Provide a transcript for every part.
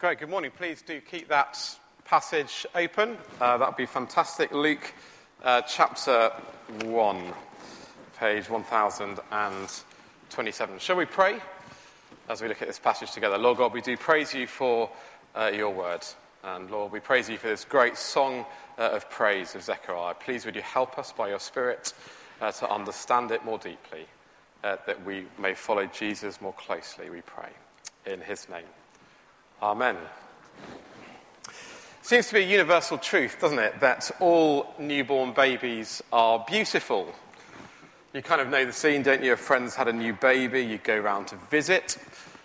Great, good morning. Please do keep that passage open. Uh, that would be fantastic. Luke uh, chapter 1, page 1027. Shall we pray as we look at this passage together? Lord God, we do praise you for uh, your word. And Lord, we praise you for this great song uh, of praise of Zechariah. Please would you help us by your Spirit uh, to understand it more deeply, uh, that we may follow Jesus more closely, we pray. In his name. Amen. Seems to be a universal truth, doesn't it, that all newborn babies are beautiful. You kind of know the scene, don't you? Friend's had a new baby, you go round to visit.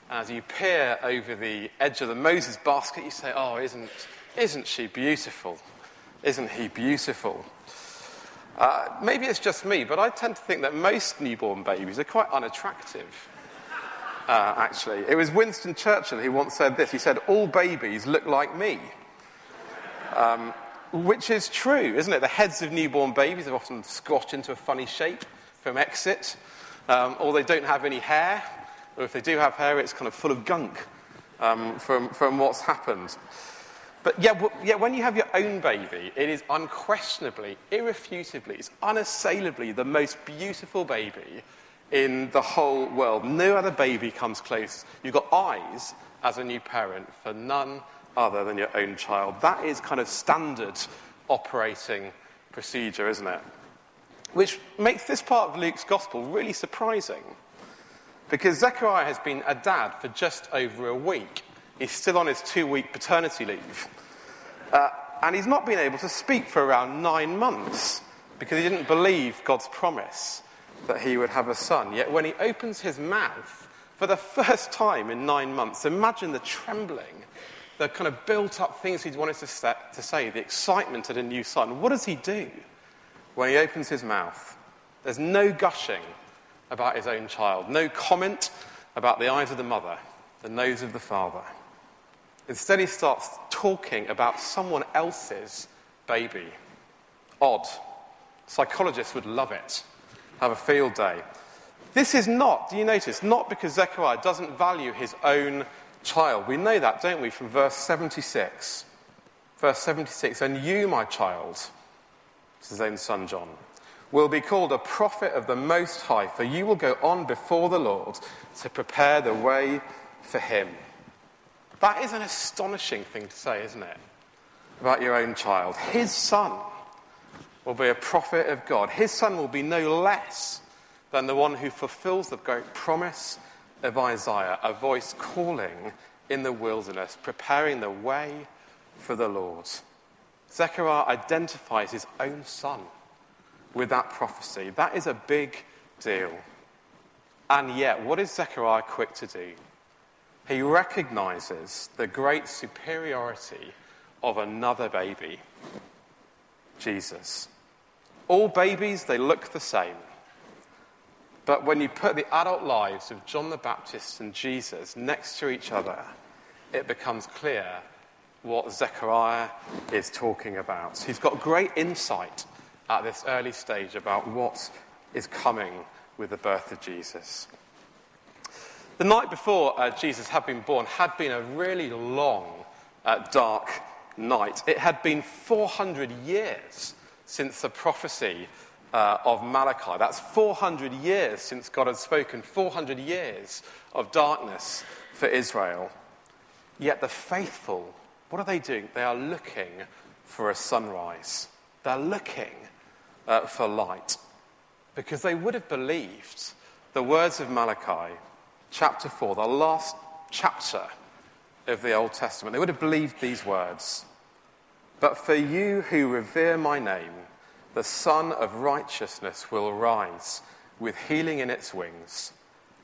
As you peer over the edge of the Moses basket, you say, Oh, isn't, isn't she beautiful? Isn't he beautiful? Uh, maybe it's just me, but I tend to think that most newborn babies are quite unattractive uh, actually. It was Winston Churchill who once said this. He said, All babies look like me. Um, which is true, isn't it? The heads of newborn babies are often squashed into a funny shape from exit, um, or they don't have any hair, or if they do have hair, it's kind of full of gunk um, from, from what's happened. But yet, yet, when you have your own baby, it is unquestionably, irrefutably, it's unassailably the most beautiful baby in the whole world. No other baby comes close. You've got eyes as a new parent for none other than your own child. That is kind of standard operating procedure, isn't it? Which makes this part of Luke's gospel really surprising. Because Zechariah has been a dad for just over a week. He's still on his two week paternity leave. Uh, and he's not been able to speak for around nine months because he didn't believe God's promise that he would have a son. Yet when he opens his mouth for the first time in nine months, imagine the trembling, the kind of built up things he'd wanted to, set, to say, the excitement at a new son. What does he do when he opens his mouth? There's no gushing about his own child, no comment about the eyes of the mother, the nose of the father. Instead, he starts talking about someone else's baby. Odd. Psychologists would love it have a field day. This is not, do you notice, not because Zechariah doesn't value his own child. We know that, don't we, from verse 76. Verse 76 And you, my child, his own son John, will be called a prophet of the Most High, for you will go on before the Lord to prepare the way for him. That is an astonishing thing to say, isn't it? About your own child. His son will be a prophet of God. His son will be no less than the one who fulfills the great promise of Isaiah, a voice calling in the wilderness, preparing the way for the Lord. Zechariah identifies his own son with that prophecy. That is a big deal. And yet, what is Zechariah quick to do? He recognizes the great superiority of another baby, Jesus. All babies, they look the same. But when you put the adult lives of John the Baptist and Jesus next to each other, it becomes clear what Zechariah is talking about. He's got great insight at this early stage about what is coming with the birth of Jesus. The night before uh, Jesus had been born had been a really long, uh, dark night. It had been 400 years since the prophecy uh, of Malachi. That's 400 years since God had spoken, 400 years of darkness for Israel. Yet the faithful, what are they doing? They are looking for a sunrise. They're looking uh, for light because they would have believed the words of Malachi, chapter 4, the last chapter of the Old Testament. They would have believed these words. But for you who revere my name, the Sun of Righteousness will rise with healing in its wings,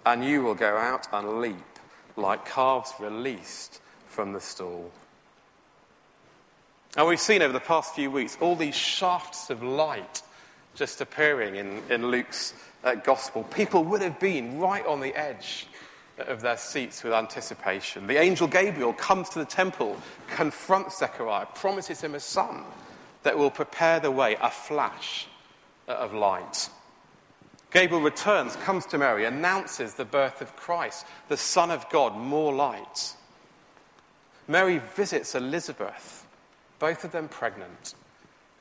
and you will go out and leap like calves released from the stall. And we've seen over the past few weeks all these shafts of light just appearing in, in Luke's uh, gospel. People would have been right on the edge of their seats with anticipation. The angel Gabriel comes to the temple, confronts Zechariah, promises him a son that will prepare the way, a flash of light. Gabriel returns, comes to Mary, announces the birth of Christ, the Son of God, more light. Mary visits Elizabeth, both of them pregnant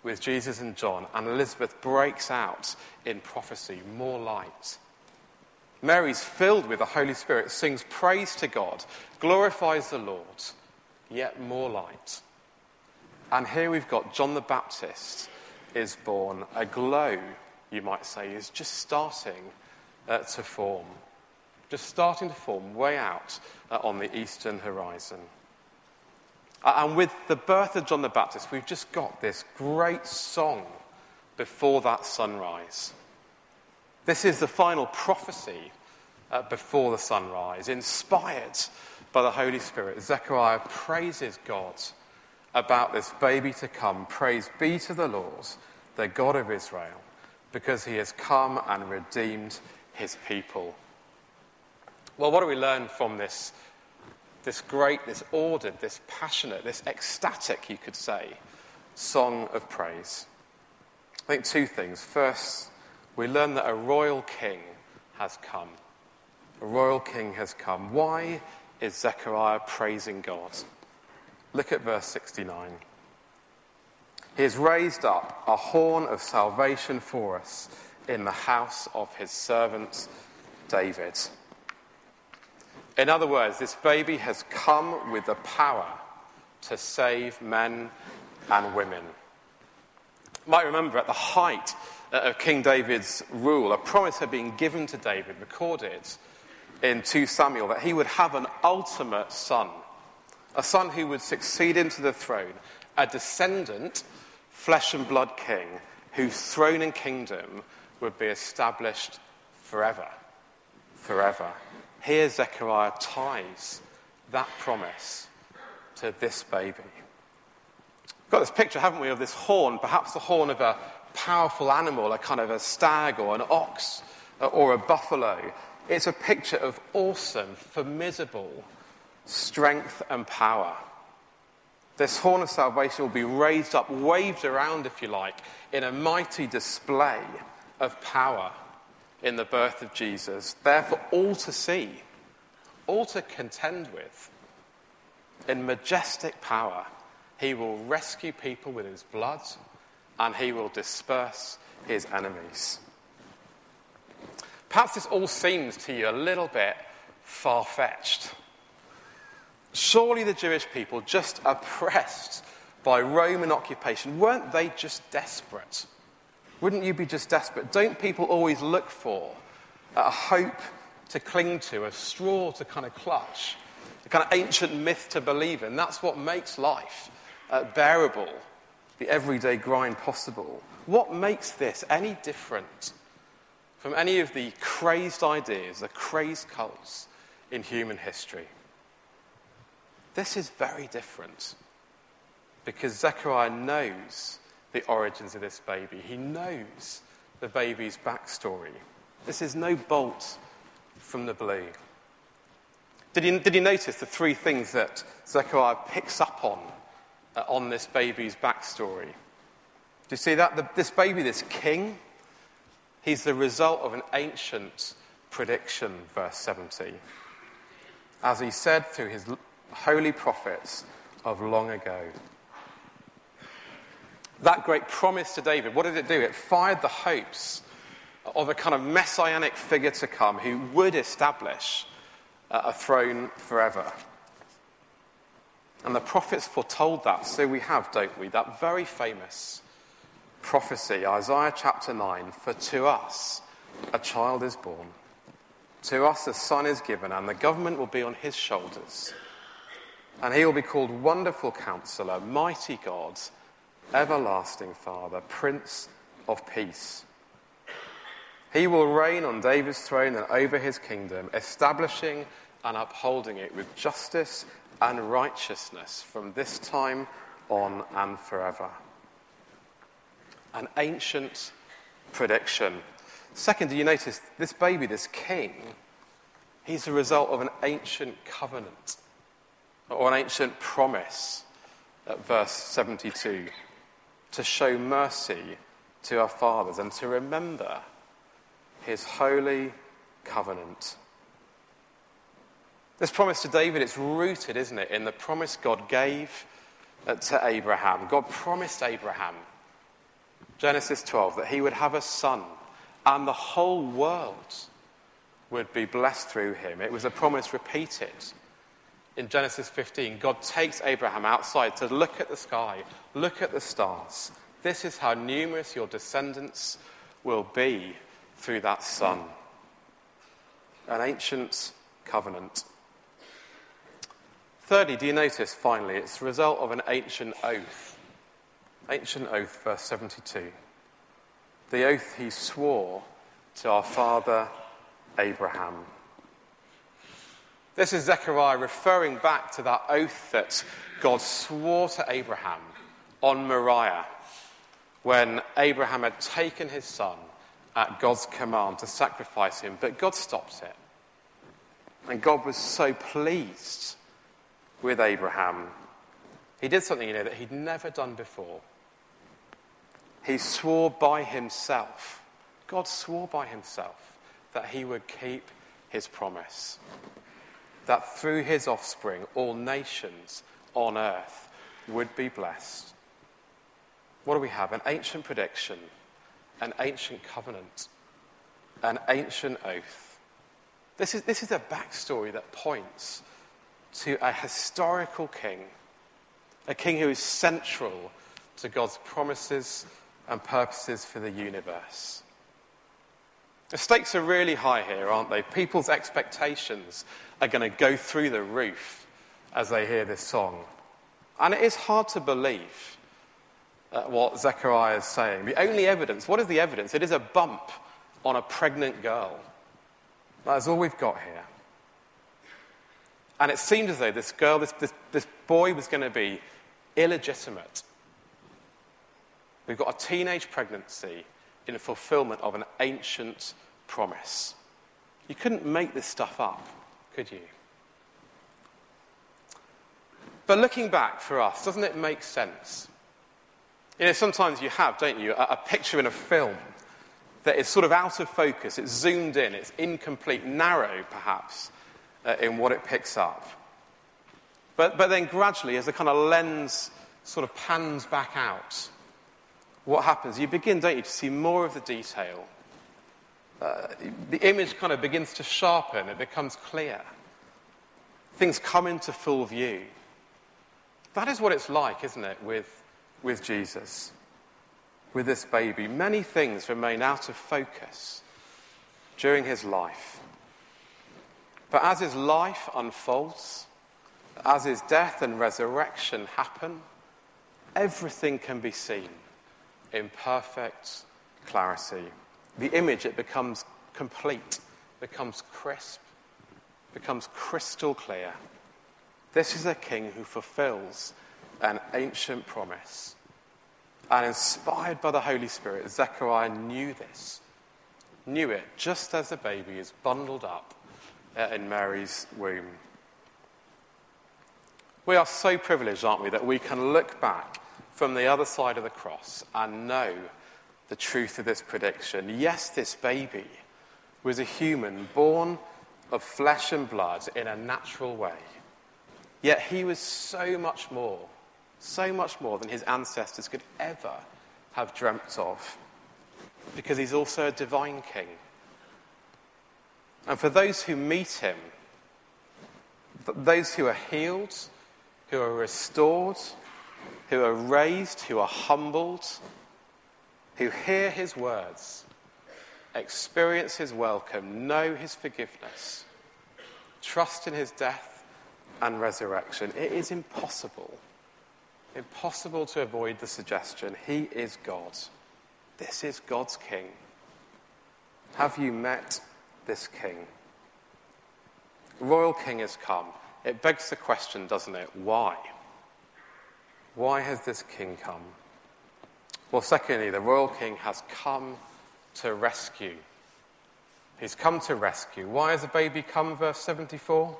with Jesus and John, and Elizabeth breaks out in prophecy, more light. Mary's filled with the Holy Spirit, sings praise to God, glorifies the Lord, yet more light. And here we've got John the Baptist is born. A glow, you might say, is just starting uh, to form. Just starting to form way out uh, on the eastern horizon. And with the birth of John the Baptist, we've just got this great song before that sunrise. This is the final prophecy uh, before the sunrise, inspired by the Holy Spirit. Zechariah praises God about this baby to come. Praise be to the Lord, the God of Israel, because he has come and redeemed his people. Well, what do we learn from this this great, this ordered, this passionate, this ecstatic, you could say, song of praise. I think two things. First, we learn that a royal king has come. A royal king has come. Why is Zechariah praising God? Look at verse 69. He has raised up a horn of salvation for us in the house of his servant David. In other words, this baby has come with the power to save men and women. You might remember at the height Uh, of King David's rule, a promise had been given to David, recorded in 2 Samuel, that he would have an ultimate son, a son who would succeed into the throne, a descendant, flesh and blood king, whose throne and kingdom would be established forever. Forever. Here, Zechariah ties that promise to this baby. We've got this picture, haven't we, of this horn, perhaps the horn of a powerful animal, a kind of a stag or an ox uh, or a buffalo. It's a picture of awesome, formidable strength and power. This horn of salvation will be raised up, waved around, if you like, in a mighty display of power in the birth of Jesus, there for all to see, all to contend with. In majestic power, he will rescue people with his blood and he will disperse his enemies. Perhaps this all seems to you a little bit far fetched. Surely the Jewish people, just oppressed by Roman occupation, weren't they just desperate? Wouldn't you be just desperate? Don't people always look for a hope to cling to, a straw to kind of clutch, a kind of ancient myth to believe in? That's what makes life uh, bearable, the everyday grind possible. What makes this any different from any of the crazed ideas, the crazed cults in human history? This is very different because Zechariah knows the origins of this baby. He knows the baby's backstory. This is no bolt from the blue. Did you, did you notice the three things that Zechariah picks up on Uh, on this baby's backstory? Do you see that? The, this baby, this king, he's the result of an ancient prediction, verse 70. As he said through his holy prophets of long ago. That great promise to David, what did it do? It fired the hopes of a kind of messianic figure to come who would establish a throne forever. And the prophets foretold that, so we have, don't we? That very famous prophecy, Isaiah chapter 9 For to us a child is born, to us a son is given, and the government will be on his shoulders. And he will be called Wonderful Counselor, Mighty God everlasting Father, Prince of Peace. He will reign on David's throne and over his kingdom, establishing and upholding it with justice and righteousness from this time on and forever. An ancient prediction. Second, do you notice this baby, this king, he's a result of an ancient covenant or an ancient promise at verse 72 to show mercy to our fathers and to remember his holy covenant. This promise to David, it's rooted, isn't it, in the promise God gave uh, to Abraham. God promised Abraham, Genesis 12, that he would have a son and the whole world would be blessed through him. It was a promise repeated. In Genesis 15, God takes Abraham outside to look at the sky, look at the stars. This is how numerous your descendants will be through that son. An ancient covenant. Thirdly, do you notice finally, it's the result of an ancient oath. Ancient oath, verse 72. The oath he swore to our father Abraham. This is Zechariah referring back to that oath that God swore to Abraham on Moriah when Abraham had taken his son at God's command to sacrifice him, but God stops it. And God was so pleased with Abraham. He did something, you know, that he'd never done before. He swore by himself, God swore by himself that he would keep his promise. That through his offspring, all nations on earth would be blessed. What do we have? An ancient prediction, an ancient covenant, an ancient oath. This is, this is a backstory that points to a historical king, a king who is central to God's promises and purposes for the universe. The stakes are really high here, aren't they? People's expectations are going to go through the roof as they hear this song. And it is hard to believe uh, what Zechariah is saying. The only evidence, what is the evidence? It is a bump on a pregnant girl. That's all we've got here. And it seemed as though this girl, this, this, this boy was going to be illegitimate. We've got a teenage pregnancy in fulfillment of an ancient promise. You couldn't make this stuff up, could you? But looking back for us, doesn't it make sense? You know, sometimes you have, don't you, a, a picture in a film that is sort of out of focus, it's zoomed in, it's incomplete, narrow perhaps, uh, in what it picks up. But, but then gradually, as the kind of lens sort of pans back out, what happens? You begin, don't you, to see more of the detail. Uh, the image kind of begins to sharpen, it becomes clear. Things come into full view. That is what it's like, isn't it, with, with Jesus, with this baby. Many things remain out of focus during his life. But as his life unfolds, as his death and resurrection happen, everything can be seen in perfect clarity. The image, it becomes complete, becomes crisp, becomes crystal clear. This is a king who fulfills an ancient promise. And inspired by the Holy Spirit, Zechariah knew this, knew it just as the baby is bundled up Uh, in Mary's womb. We are so privileged, aren't we, that we can look back from the other side of the cross and know the truth of this prediction. Yes, this baby was a human born of flesh and blood in a natural way. Yet he was so much more, so much more than his ancestors could ever have dreamt of, because he's also a divine king. And for those who meet him, those who are healed, who are restored, who are raised, who are humbled, who hear his words, experience his welcome, know his forgiveness, trust in his death and resurrection. It is impossible, impossible to avoid the suggestion he is God. This is God's king. Have you met this king. The royal king has come. It begs the question, doesn't it? Why? Why has this king come? Well, secondly, the royal king has come to rescue. He's come to rescue. Why has the baby come, verse 74?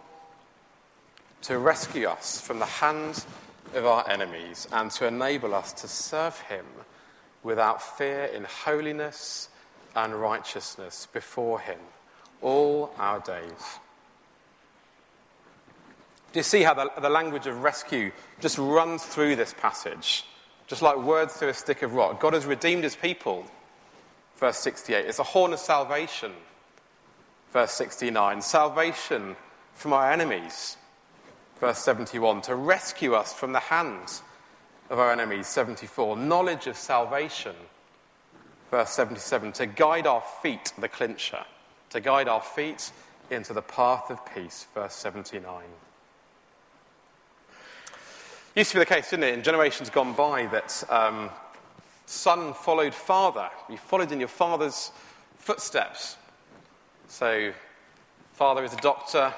To rescue us from the hands of our enemies and to enable us to serve him without fear in holiness and righteousness before him all our days. Do you see how the, the language of rescue just runs through this passage? Just like words through a stick of rock. God has redeemed his people, verse 68. It's a horn of salvation, verse 69. Salvation from our enemies, verse 71. To rescue us from the hands of our enemies, 74. Knowledge of salvation, verse 77. To guide our feet, the clincher. To guide our feet into the path of peace, verse 79. Used to be the case, didn't it, in generations gone by, that um, son followed father. You followed in your father's footsteps. So, father is a doctor,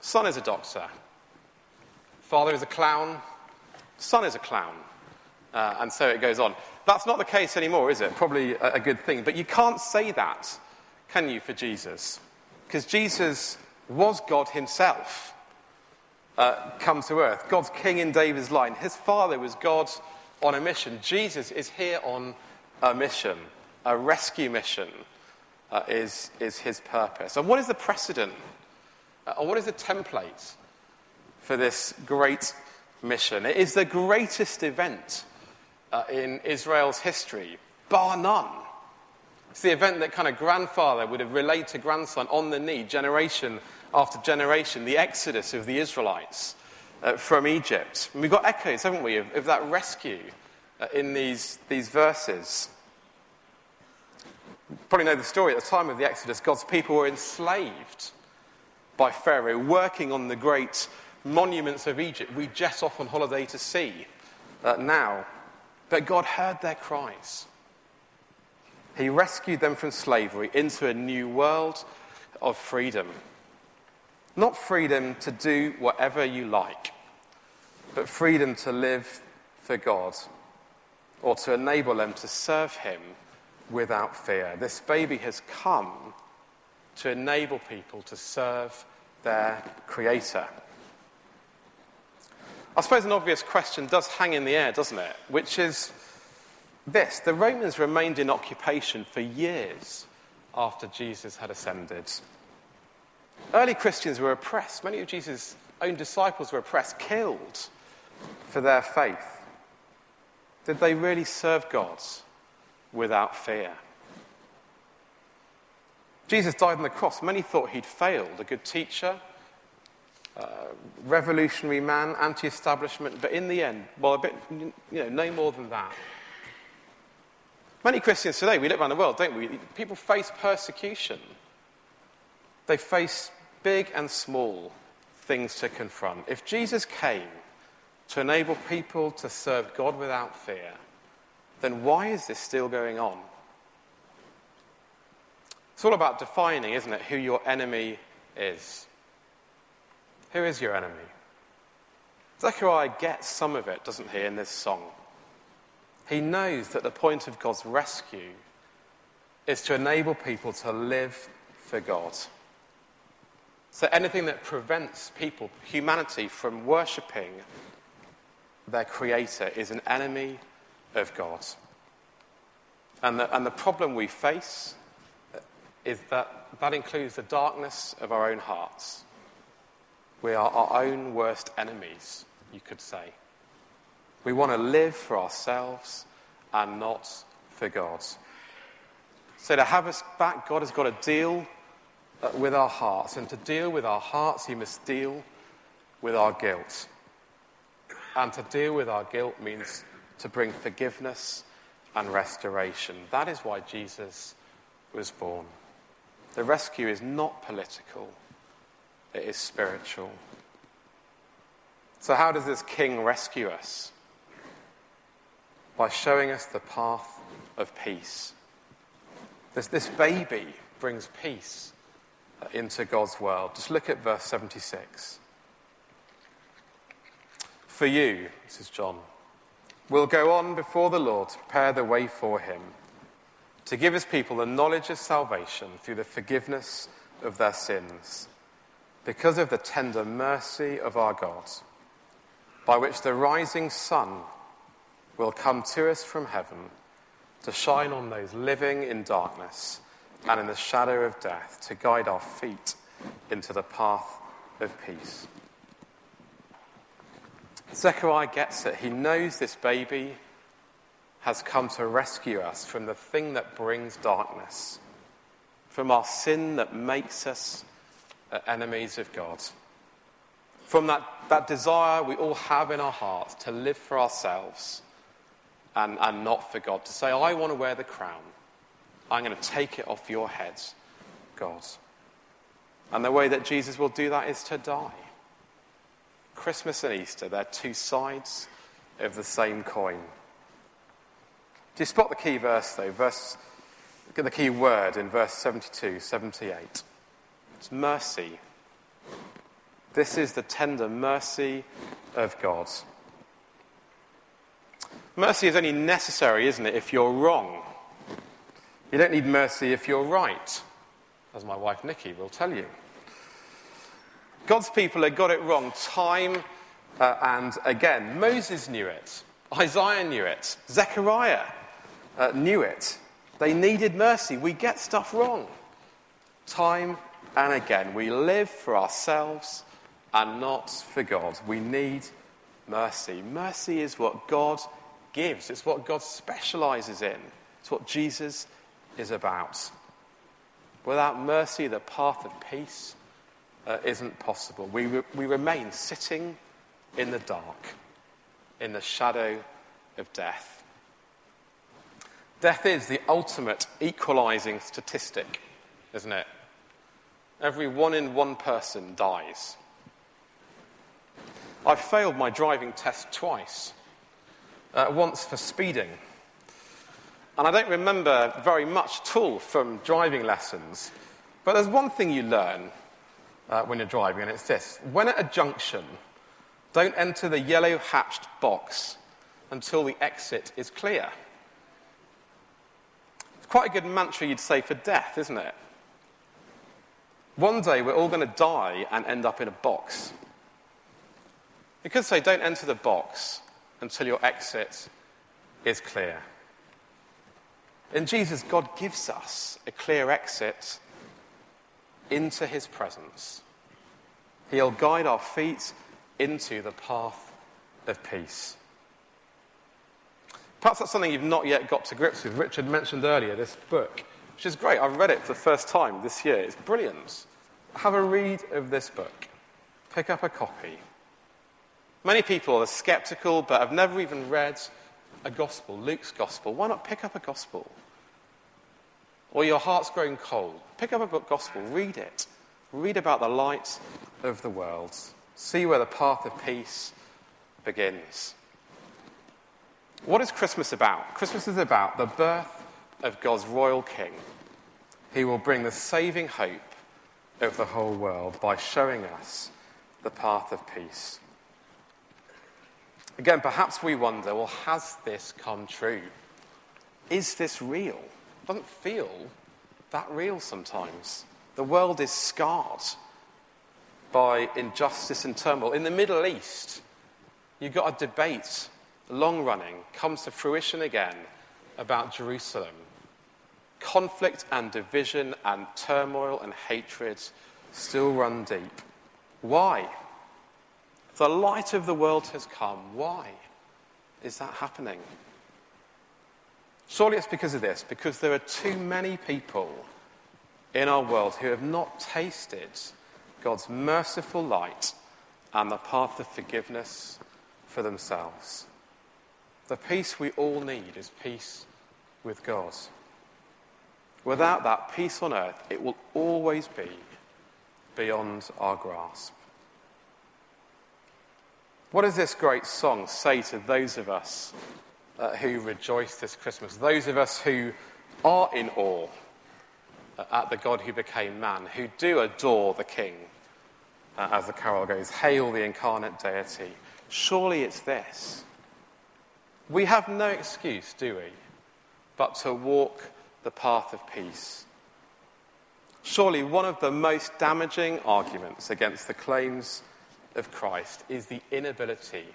son is a doctor. Father is a clown, son is a clown. Uh, and so it goes on. That's not the case anymore, is it? Probably a, a good thing. But you can't say that, can you, for Jesus? Because Jesus was God himself uh, come to earth. God's king in David's line. His father was God on a mission. Jesus is here on a mission, a rescue mission uh, is, is his purpose. And what is the precedent? Uh, what is the template for this great mission? It is the greatest event uh, in Israel's history, bar none. It's the event that kind of grandfather would have relayed to grandson on the knee, generation after generation, the exodus of the Israelites uh, from Egypt. And we've got echoes, haven't we, of, of that rescue uh, in these, these verses. You probably know the story. At the time of the Exodus, God's people were enslaved by Pharaoh, working on the great monuments of Egypt. We jet off on holiday to see uh, now. But God heard their cries. He rescued them from slavery into a new world of freedom. Not freedom to do whatever you like, but freedom to live for God or to enable them to serve Him without fear. This baby has come to enable people to serve their Creator. I suppose an obvious question does hang in the air, doesn't it? Which is this the Romans remained in occupation for years after Jesus had ascended. Early Christians were oppressed. Many of Jesus' own disciples were oppressed, killed for their faith. Did they really serve God without fear? Jesus died on the cross. Many thought he'd failed, a good teacher, uh, revolutionary man, anti establishment, but in the end, well, a bit, you know, no more than that. Many Christians today, we look around the world, don't we? People face persecution. They face big and small things to confront. If Jesus came to enable people to serve God without fear, then why is this still going on? It's all about defining, isn't it, who your enemy is. Who is your enemy? Zechariah gets some of it, doesn't he, in this song? He knows that the point of God's rescue is to enable people to live for God. So anything that prevents people, humanity, from worshipping their Creator is an enemy of God. And the, and the problem we face is that that includes the darkness of our own hearts. We are our own worst enemies, you could say. We want to live for ourselves and not for God. So, to have us back, God has got to deal with our hearts. And to deal with our hearts, He must deal with our guilt. And to deal with our guilt means to bring forgiveness and restoration. That is why Jesus was born. The rescue is not political, it is spiritual. So, how does this king rescue us? By showing us the path of peace. This, this baby brings peace uh, into God's world. Just look at verse 76. For you, this is John, will go on before the Lord to prepare the way for him, to give his people the knowledge of salvation through the forgiveness of their sins, because of the tender mercy of our God, by which the rising sun will come to us from heaven to shine on those living in darkness and in the shadow of death to guide our feet into the path of peace. Zechariah gets it. He knows this baby has come to rescue us from the thing that brings darkness, from our sin that makes us uh, enemies of God, from that, that desire we all have in our hearts to live for ourselves and, and not for God, to say, I want to wear the crown. I'm going to take it off your heads, God. And the way that Jesus will do that is to die. Christmas and Easter, they're two sides of the same coin. Do you spot the key verse, though? Verse, the key word in verse 72, 78. It's mercy. This is the tender mercy of God. Mercy is only necessary, isn't it, if you're wrong. You don't need mercy if you're right, as my wife Nikki will tell you. God's people had got it wrong time uh, and again. Moses knew it, Isaiah knew it, Zechariah uh, knew it. They needed mercy. We get stuff wrong time and again. We live for ourselves and not for God. We need mercy. Mercy is what God gives, it's what God specializes in, it's what Jesus is about. Without mercy, the path of peace uh, isn't possible. We, re- we remain sitting in the dark, in the shadow of death. Death is the ultimate equalizing statistic, isn't it? Every one in one person dies. I failed my driving test twice. Uh, once for speeding. And I don't remember very much at all from driving lessons. But there's one thing you learn uh, when you're driving, and it's this when at a junction, don't enter the yellow hatched box until the exit is clear. It's quite a good mantra you'd say for death, isn't it? One day we're all going to die and end up in a box. You could say, don't enter the box until your exit is clear. In Jesus, God gives us a clear exit into his presence. He'll guide our feet into the path of peace. Perhaps that's something you've not yet got to grips with. Richard mentioned earlier this book, which is great. I've read it for the first time this year. It's brilliant. Have a read of this book. Pick up a copy. Many people are skeptical but have never even read a gospel, Luke's gospel. Why not pick up a gospel? Or your heart's growing cold. Pick up a book gospel, read it. Read about the light of the world. See where the path of peace begins. What is Christmas about? Christmas is about the birth of God's royal king. He will bring the saving hope of the whole world by showing us the path of peace. Again, perhaps we wonder well, has this come true? Is this real? It doesn't feel that real sometimes. The world is scarred by injustice and turmoil. In the Middle East, you've got a debate, long running, comes to fruition again about Jerusalem conflict and division and turmoil and hatred still run deep. Why? The light of the world has come. Why is that happening? Surely it's because of this, because there are too many people in our world who have not tasted God's merciful light and the path of forgiveness for themselves. The peace we all need is peace with God. Without that peace on earth, it will always be beyond our grasp. What does this great song say to those of us uh, who rejoice this Christmas? Those of us who are in awe uh, at the God who became man, who do adore the King, uh, as the carol goes, Hail the incarnate deity. Surely it's this. We have no excuse, do we, but to walk the path of peace. Surely, one of the most damaging arguments against the claims of Christ is the inability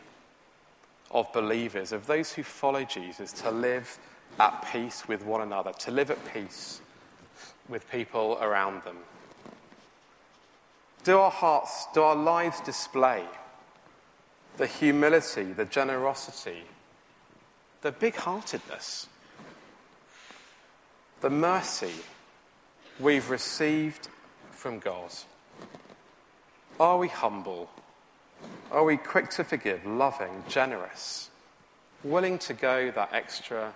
of believers, of those who follow Jesus, to live at peace with one another, to live at peace with people around them. Do our hearts, do our lives display the humility, the generosity, the big heartedness, the mercy we've received from God? Are we humble? Are we quick to forgive, loving, generous, willing to go that extra,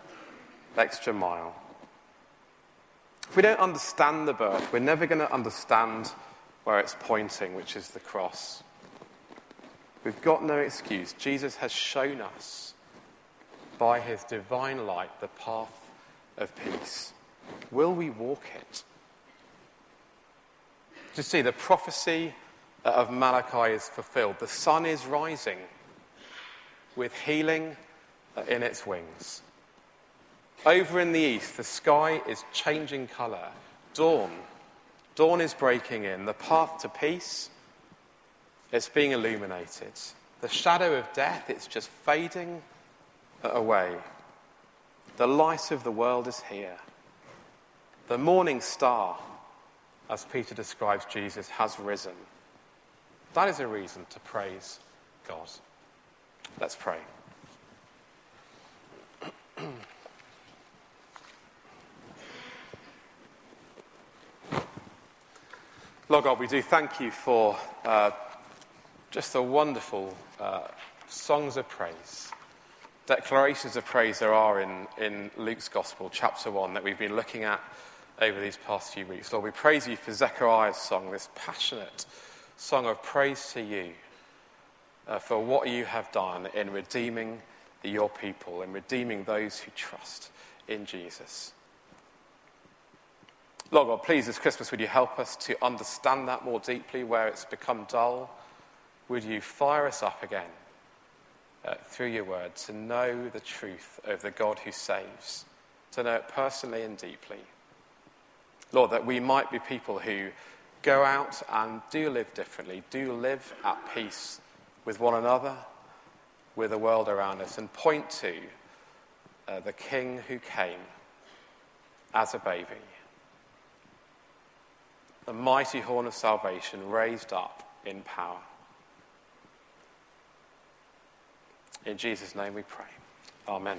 extra mile? If we don't understand the birth, we're never going to understand where it's pointing, which is the cross. We've got no excuse. Jesus has shown us by his divine light the path of peace. Will we walk it? To see the prophecy of Malachi is fulfilled. The sun is rising with healing in its wings. Over in the east, the sky is changing colour. Dawn. Dawn is breaking in. The path to peace, is being illuminated. The shadow of death, it's just fading away. The light of the world is here. The morning star, as Peter describes Jesus, has risen. That is a reason to praise God. Let's pray. Lord God, we do thank you for uh, just the wonderful uh, songs of praise, declarations of praise there are in, in Luke's Gospel, chapter 1, that we've been looking at over these past few weeks. Lord, we praise you for Zechariah's song, this passionate song of praise to you uh, for what you have done in redeeming your people, in redeeming those who trust in Jesus. Lord God, please, this Christmas, would you help us to understand that more deeply where it's become dull? Would you fire us up again uh, through your word to know the truth of the God who saves, to know it personally and deeply? Lord, that we might be people who go out and do live differently, do live at peace with one another, with the world around us, and point to uh, the King who came as a baby the mighty horn of salvation raised up in power. In Jesus' name we pray. Amen.